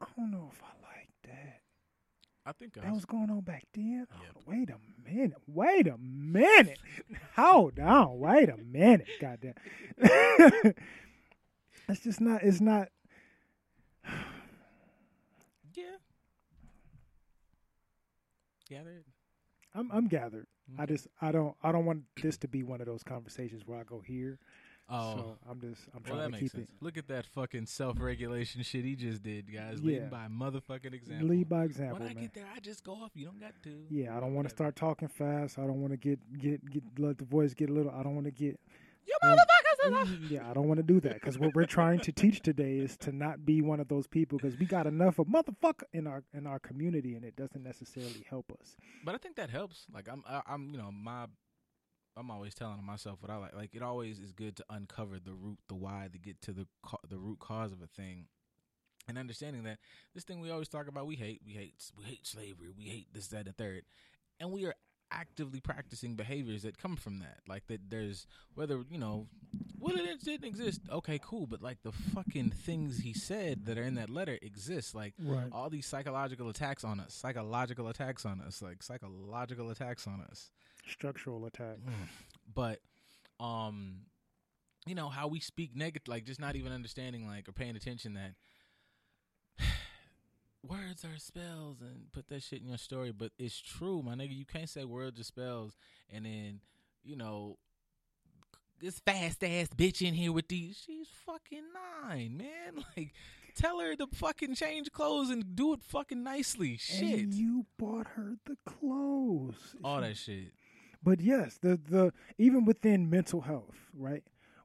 i don't know if i like I think I that was going on back then? Yep. Oh, wait a minute. Wait a minute. Hold on. Wait a minute. Goddamn. It's just not it's not yeah. Gathered. i'm i'm gathered. I just i don't i don't want this to be one of those conversations where i go here Oh, so i'm just i'm well, trying that to keep sense. it Look at that fucking self-regulation shit he just did, guys. Yeah. Leading by motherfucking example. lead by example when I man get there, I just go off. You don't got to. Yeah, I don't want to start talking fast. I don't want to get get get let the voice get a little. I don't want to get. You um, motherfuckers! yeah, I don't want to do that because what we're trying to teach today is to not be one of those people because we got enough of motherfucker in our in our community and it doesn't necessarily help us. But I think that helps. Like I'm, I, I'm, you know, my, I'm always telling myself what I like. Like it always is good to uncover the root, the why, to get to the ca- the root cause of a thing, and understanding that this thing we always talk about, we hate, we hate, we hate slavery, we hate this, that, and third, and we are actively practicing behaviors that come from that. Like that, there's whether you know, well, it didn't exist. Okay, cool, but like the fucking things he said that are in that letter exist. Like Right. all these psychological attacks on us, psychological attacks on us, like psychological attacks on us. Structural attack. But um you know how we speak negative like just not even understanding like or paying attention that words are spells and put that shit in your story. But it's true my nigga. You can't say words are spells and then you know this fast ass bitch in here with these she's fucking nine man. Like tell her to fucking change clothes and do it fucking nicely. Shit. And you bought her the clothes. all that shit But yes, the the even within mental health, right?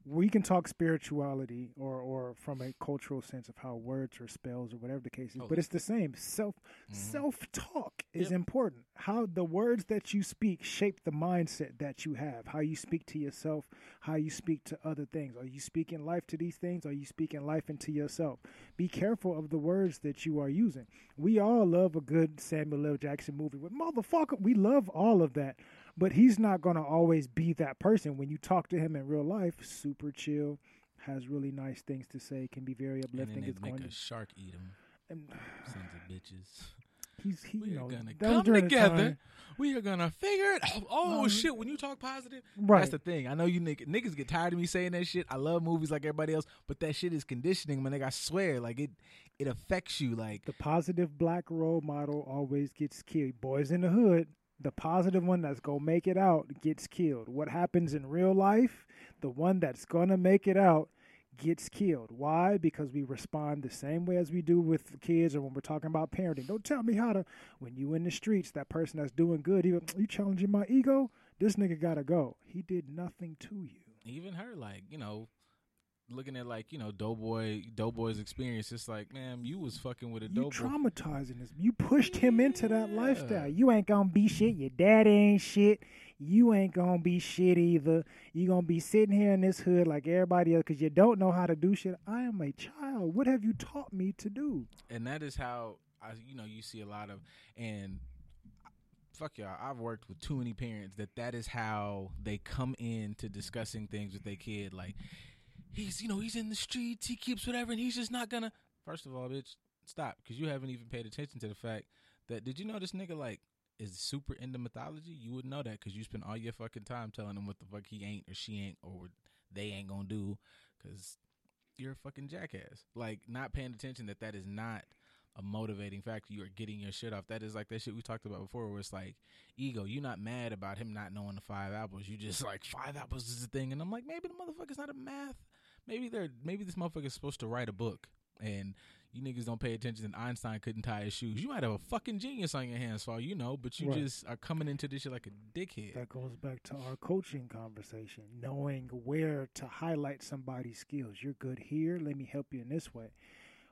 We can talk spirituality or or from a cultural sense of how words or spells or whatever the case is. Oh. But it's the same. Self Mhm. self talk is Yep. important. How the words that you speak shape the mindset that you have. How you speak to yourself, how you speak to other things. Are you speaking life to these things? Are you speaking life into yourself? Be careful of the words that you are using. We all love a good Samuel L. Jackson movie with motherfucker. We love all of that but he's not going to always be that person when you talk to him in real life super chill has really nice things to say can be very and uplifting then it's they make going a shark eat him and sons of bitches he's he we are know gonna come together. We are gonna figure it. out. Oh Um, shit! When you talk positive, right that's the thing. I know you niggas, niggas get tired of me saying that shit. I love movies like everybody else, but that shit is conditioning, my nigga. I swear, like it, it affects you. Like the positive black role model always gets killed boys in the hood the positive one that's gonna make it out gets killed. What happens in real life the one that's gonna make it out gets killed. Why? Because we respond the same way as we do with kids or when we're talking about parenting. Don't tell me how to when you in the streets that person that's doing good even you challenging my ego? This nigga gotta go. He did nothing to you. Even her, like you know, looking at like you know Doughboy, Doughboy's experience. It's like, man, you was fucking with a you Doughboy. traumatizing this. You pushed him into that Yeah. lifestyle. You ain't gonna be shit. Your daddy ain't shit. You ain't gonna be shit either. You gonna be sitting here in this hood like everybody else because you don't know how to do shit. I am a child. What have you taught me to do? and that is how I, you know, you see a lot of and. Fuck y'all. I've worked with too many parents that that is how they come in to discussing things with their kid. Like, he's, you know, he's in the streets, he keeps whatever, and he's just not gonna. First of all, bitch, stop, because you haven't even paid attention to the fact that did you know this nigga like is super into mythology? You would know that because you spend all your fucking time telling him what the fuck he ain't or she ain't or they ain't gonna do, because you're a fucking jackass. Like not paying attention that that is not a motivating factor. You are getting your shit off. That is like that shit we talked about before, where it's like ego. You're not mad about him not knowing the five apples. You just like five apples is a thing, and I'm like maybe the motherfucker's not a math. Maybe they're maybe this motherfucker's supposed to write a book, and you niggas don't pay attention. And Einstein couldn't tie his shoes. You might have a fucking genius on your hands for all you know, but you Right. just are coming into this shit like a dickhead. That goes back to our coaching conversation, knowing where to highlight somebody's skills. You're good here. Let me help you in this way.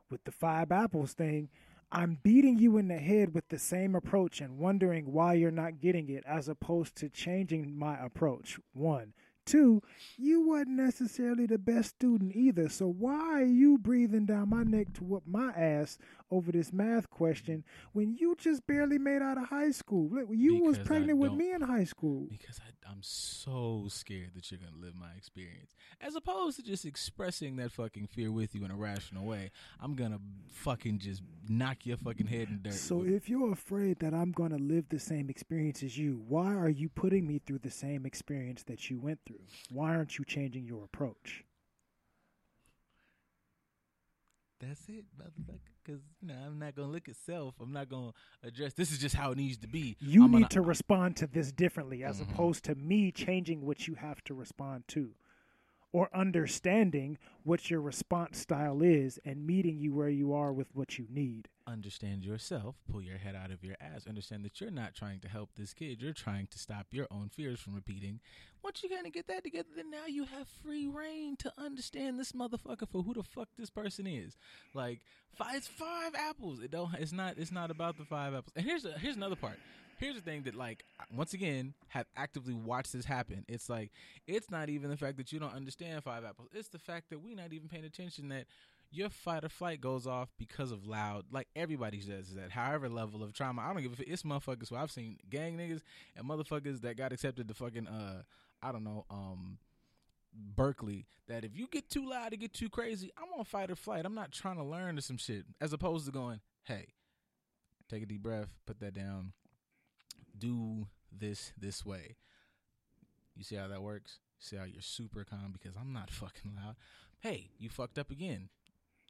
With the five apples thing, I'm beating you in the head with the same approach and wondering why you're not getting it, as opposed to changing my approach. One. Two, you wasn't necessarily the best student either. So why are you breathing down my neck to whoop my ass over this math question when you just barely made out of high school? You was Because I pregnant with me in high school. because I, I'm so scared that you're gonna live my experience, as opposed to just expressing that fucking fear with you in a rational way. I'm gonna fucking just knock your fucking head in dirt. So with- if you're afraid that I'm going to live the same experience as you, why are you putting me through the same experience that you went through? Why aren't you changing your approach? That's it, motherfucker. Because you know I'm not gonna look at self. I'm not gonna address. This is just how it needs to be. You I'm need gonna- to respond to this differently as Mhm. opposed to me changing what you have to respond to or understanding what your response style is and meeting you where you are with what you need. Understand yourself. Pull your head out of your ass. Understand that you're not trying to help this kid. You're trying to stop your own fears from repeating. Once you kind of get that together, then now you have free reign to understand this motherfucker for who the fuck this person is. Like five, it's five apples. It don't. It's not. It's not about the five apples. And here's a, here's another part. Here's the thing that like once again have actively watched this happen. It's like it's not even the fact that you don't understand five apples. It's the fact that we're not even paying attention that your fight or flight goes off because of loud. Like everybody says that. However level of trauma, I don't give a. f- It's motherfuckers I've seen gang niggas and motherfuckers that got accepted to fucking uh I don't know um Berkeley. That if you get too loud, to get too crazy, I'm on fight or flight. I'm not trying to learn to some shit. As opposed to going, hey, take a deep breath, put that down, do this this way. You see how that works? See how you're super calm because I'm not fucking loud. Hey, you fucked up again.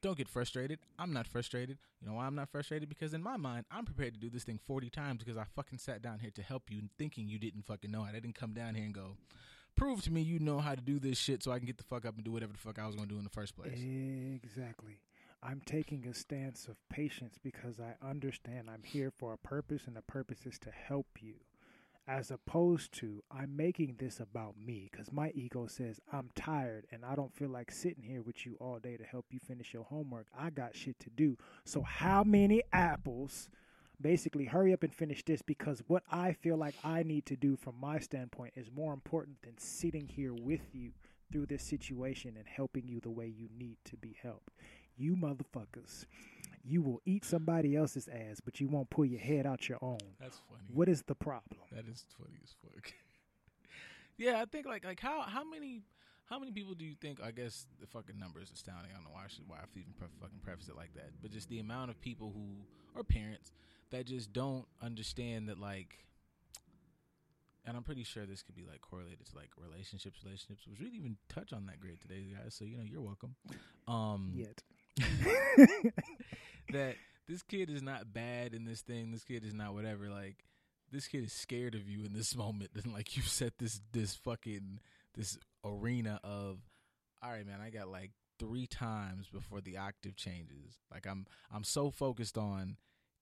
Don't get frustrated. I'm not frustrated. You know why I'm not frustrated? Because in my mind, I'm prepared to do this thing 40 times because I fucking sat down here to help you thinking you didn't fucking know it. I didn't come down here and go, prove to me you know how to do this shit so I can get the fuck up and do whatever the fuck I was going to do in the first place. Exactly. I'm taking a stance of patience because I understand I'm here for a purpose and the purpose is to help you. As opposed to, I'm making this about me because my ego says I'm tired and I don't feel like sitting here with you all day to help you finish your homework. I got shit to do. So, how many apples? Basically, hurry up and finish this because what I feel like I need to do from my standpoint is more important than sitting here with you through this situation and helping you the way you need to be helped. You motherfuckers, you will eat somebody else's ass, but you won't pull your head out your own. That's funny. What is the problem? That is funny as fuck. yeah, I think like like how how many how many people do you think? I guess the fucking number is astounding. I don't know why I should why I even pre- fucking preface it like that, but just the amount of people who or parents that just don't understand that like. And I'm pretty sure this could be like correlated to like relationships, relationships, which we didn't even touch on that great today, guys. So you know, you're welcome. Um, Yet. that this kid is not bad in this thing. This kid is not whatever. Like this kid is scared of you in this moment. And like you set this this fucking this arena of, all right, man. I got like three times before the octave changes. Like I'm I'm so focused on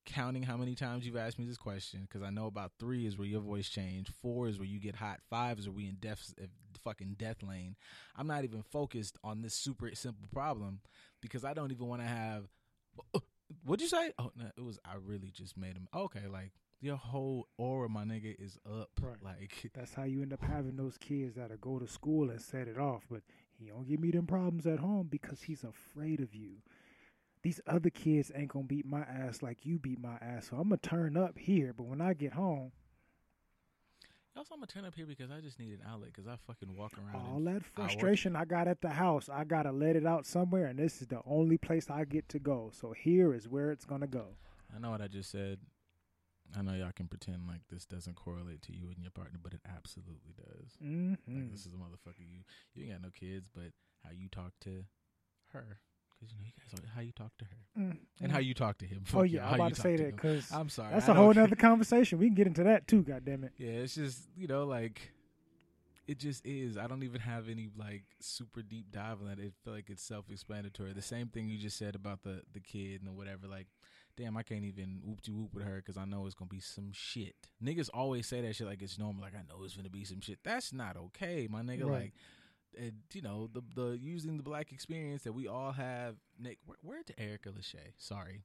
counting how many times you've asked me this question because I know about three is where your voice changed, four is where you get hot, five is where we in death uh, fucking death lane. I'm not even focused on this super simple problem because I don't even want to have. What'd you say? Oh no, it was I really just made him okay. Like your whole aura, my nigga, is up. Right. Like That's how you end up having those kids that'll go to school and set it off, but he don't give me them problems at home because he's afraid of you. These other kids ain't gonna beat my ass like you beat my ass, so I'm gonna turn up here. But when I get home, also I'm gonna turn up here because I just need an outlet because I fucking walk around. all that frustration I got at the house, I gotta let it out somewhere, and this is the only place I get to go. So here is where it's gonna go. I know what I just said. I know y'all can pretend like this doesn't correlate to you and your partner, but it absolutely does. hmm Like this is a motherfucker. You you ain't got no kids, but how you talk to her, because you know you guys are, how you talk to her Mm, and mm. how you talk to him. Oh yeah, I'm about to say to that because I'm sorry. that's I a whole nother conversation. We can get into that too. God damn it. Yeah, it's just you know like it just is. I don't even have any like super deep dive on that. It feel like it's self explanatory. The same thing you just said about the the kid and whatever. Like, damn, I can't even whoop de whoop with her because I know it's gonna be some shit. Niggas always say that shit like it's normal. Like I know it's gonna be some shit. That's not okay, my nigga. Right. Like. And, you know the the using the black experience that we all have. Nick, where, where to Erica Lachey? Sorry,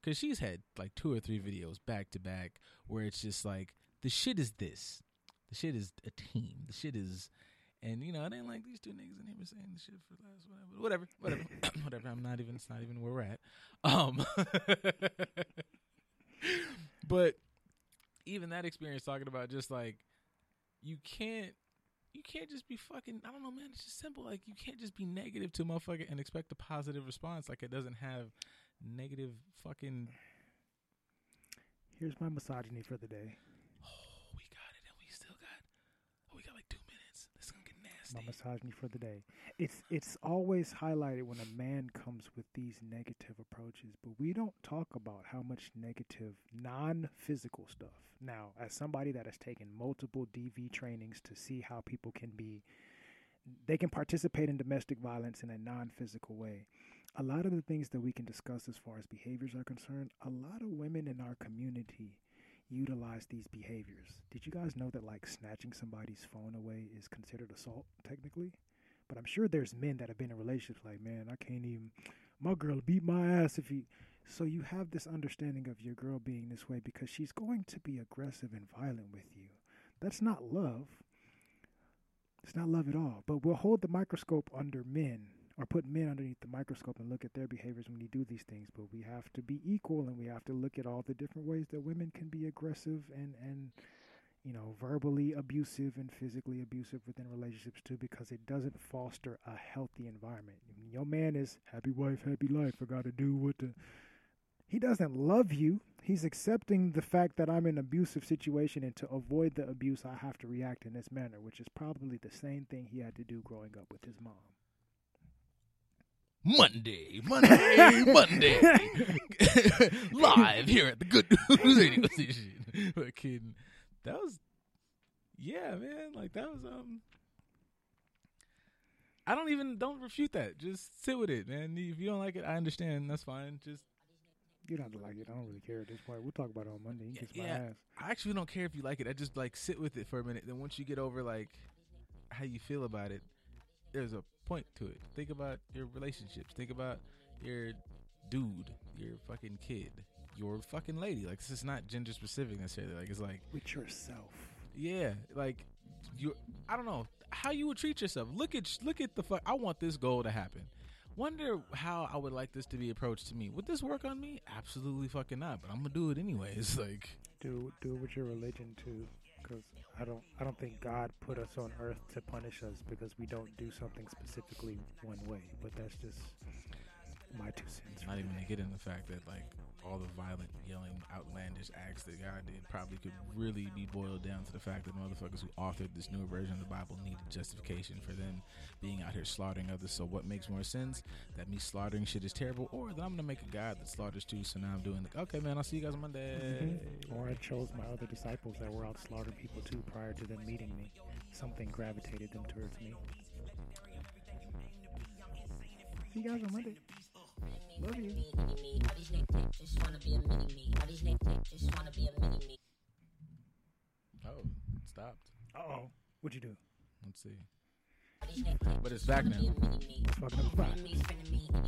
because she's had like two or three videos back to back where it's just like the shit is this, the shit is a team, the shit is And you know, it ain't like these two niggas in here been saying the shit for the last whatever, whatever, whatever, whatever. I'm not even. It's not even where we're at. Um, but even that experience talking about just like you can't you can't just be fucking I don't know man it's just simple like you can't just be negative to a motherfucker and expect a positive response like it doesn't have negative fucking Here's my misogyny for the day. oh we got it and we still got oh we got like two minutes this is gonna get My misogyny for the day. It's it's always highlighted when a man comes with these negative approaches, but we don't talk about how much negative non-physical stuff. Now, as somebody that has taken multiple DV trainings to see how people can be they can participate in domestic violence in a non-physical way. A lot of the things that we can discuss as far as behaviors are concerned, a lot of women in our community utilize these behaviors. Did you guys know that like snatching somebody's phone away is considered assault technically? But I'm sure there's men that have been in relationships like, man, I can't even my girl beat my ass if he so you have this understanding of your girl being this way because she's going to be aggressive and violent with you. That's not love. It's not love at all. But we'll hold the microscope under men or put men underneath the microscope and look at their behaviors when you do these things. But we have to be equal and we have to look at all the different ways that women can be aggressive and, and you know, verbally abusive and physically abusive within relationships too, because it doesn't foster a healthy environment. Your man is happy wife, happy life. I got to do what the. He doesn't love you. He's accepting the fact that I'm in an abusive situation, and to avoid the abuse, I have to react in this manner, which is probably the same thing he had to do growing up with his mom. Monday, Monday, Monday, live here at the Good News Radio Station. But kidding, that was, yeah, man. Like that was um. I don't even don't refute that. Just sit with it, man. If you don't like it, I understand. That's fine. Just You don't have to like it. I don't really care at this point. We'll talk about it on Monday. You can kiss my Yeah. ass. I actually don't care if you like it. I just like sit with it for a minute. Then once you get over like how you feel about it, there's a point to it. Think about your relationships. Think about your dude, your fucking kid, your fucking lady. Like this is not gender specific necessarily. Like it's like With yourself. yeah, like you. I don't know how you would treat yourself. Look at look at the fuck. I want this goal to happen. Wonder how I would like this to be approached to me. Would this work on me? Absolutely fucking not. But I'm gonna do it anyways. Like Do do it with your religion too, because I don't I don't think God put us on earth to punish us because we don't do something specifically one way. But that's just my two cents. Not even to get in the fact that like all the violent, yelling, outlandish acts that God did probably could really be boiled down to the fact that motherfuckers who authored this newer version of the Bible needed justification for them being out here slaughtering others. So what makes more sense? That me slaughtering shit is terrible, or that I'm gonna make a God that slaughters too. So now I'm doing like, okay, man, I'll see you guys on Monday. Mhm. Or I chose my other disciples that were out slaughtering people too prior to them meeting me. Something gravitated them towards me. See you guys on Monday. Love you. Oh, it stopped. Uh oh. What'd you do? Let's see. But it's back now. Fucking up.